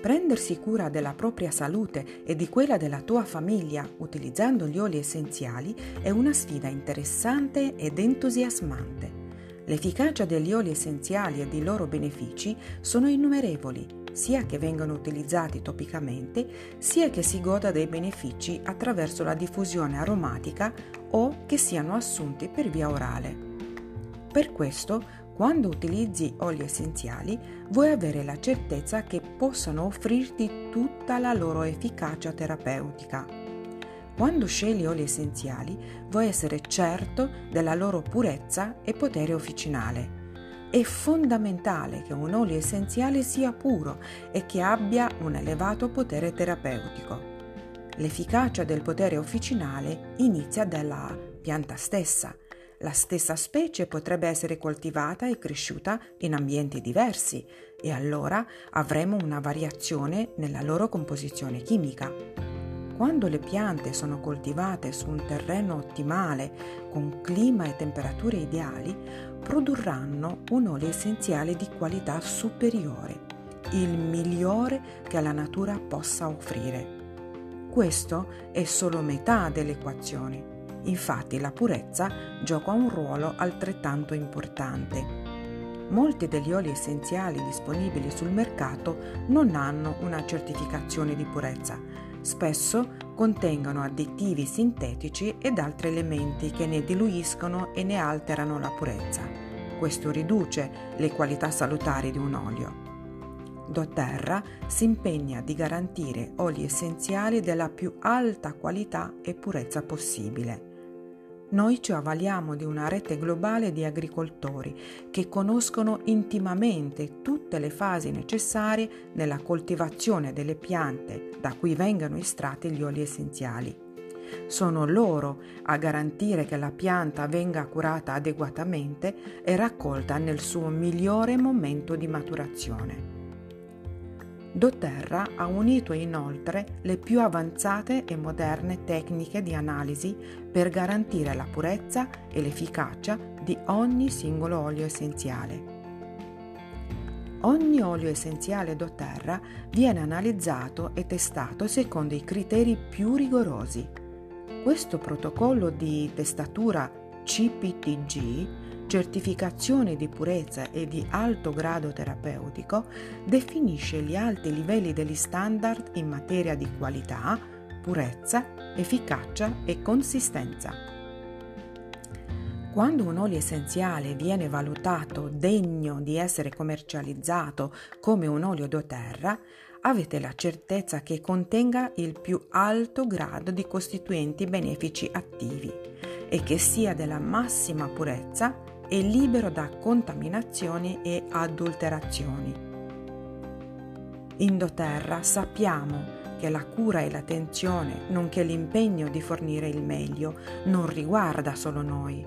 Prendersi cura della propria salute e di quella della tua famiglia utilizzando gli oli essenziali è una sfida interessante ed entusiasmante. L'efficacia degli oli essenziali e dei loro benefici sono innumerevoli, sia che vengano utilizzati topicamente, sia che si goda dei benefici attraverso la diffusione aromatica o che siano assunti per via orale. Per questo quando utilizzi oli essenziali vuoi avere la certezza che possano offrirti tutta la loro efficacia terapeutica. Quando scegli oli essenziali vuoi essere certo della loro purezza e potere officinale. È fondamentale che un olio essenziale sia puro e che abbia un elevato potere terapeutico. L'efficacia del potere officinale inizia dalla pianta stessa la stessa specie potrebbe essere coltivata e cresciuta in ambienti diversi e allora avremo una variazione nella loro composizione chimica. Quando le piante sono coltivate su un terreno ottimale, con clima e temperature ideali, produrranno un olio essenziale di qualità superiore, il migliore che la natura possa offrire. Questo è solo metà dell'equazione Infatti la purezza gioca un ruolo altrettanto importante. Molti degli oli essenziali disponibili sul mercato non hanno una certificazione di purezza. Spesso contengono additivi sintetici ed altri elementi che ne diluiscono e ne alterano la purezza. Questo riduce le qualità salutari di un olio doTERRA si impegna di garantire oli essenziali della più alta qualità e purezza possibile. Noi ci avvaliamo di una rete globale di agricoltori che conoscono intimamente tutte le fasi necessarie nella coltivazione delle piante da cui vengono estratti gli oli essenziali. Sono loro a garantire che la pianta venga curata adeguatamente e raccolta nel suo migliore momento di maturazione doTERRA ha unito inoltre le più avanzate e moderne tecniche di analisi per garantire la purezza e l'efficacia di ogni singolo olio essenziale. Ogni olio essenziale doTERRA viene analizzato e testato secondo i criteri più rigorosi. Questo protocollo di testatura CPTG certificazione di purezza e di alto grado terapeutico definisce gli alti livelli degli standard in materia di qualità, purezza, efficacia e consistenza. Quando un olio essenziale viene valutato degno di essere commercializzato come un olio doTERRA, avete la certezza che contenga il più alto grado di costituenti benefici attivi e che sia della massima purezza è libero da contaminazioni e adulterazioni. In doTERRA sappiamo che la cura e l'attenzione, nonché l'impegno di fornire il meglio, non riguarda solo noi.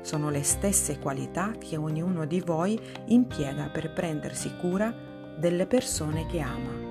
Sono le stesse qualità che ognuno di voi impiega per prendersi cura delle persone che ama.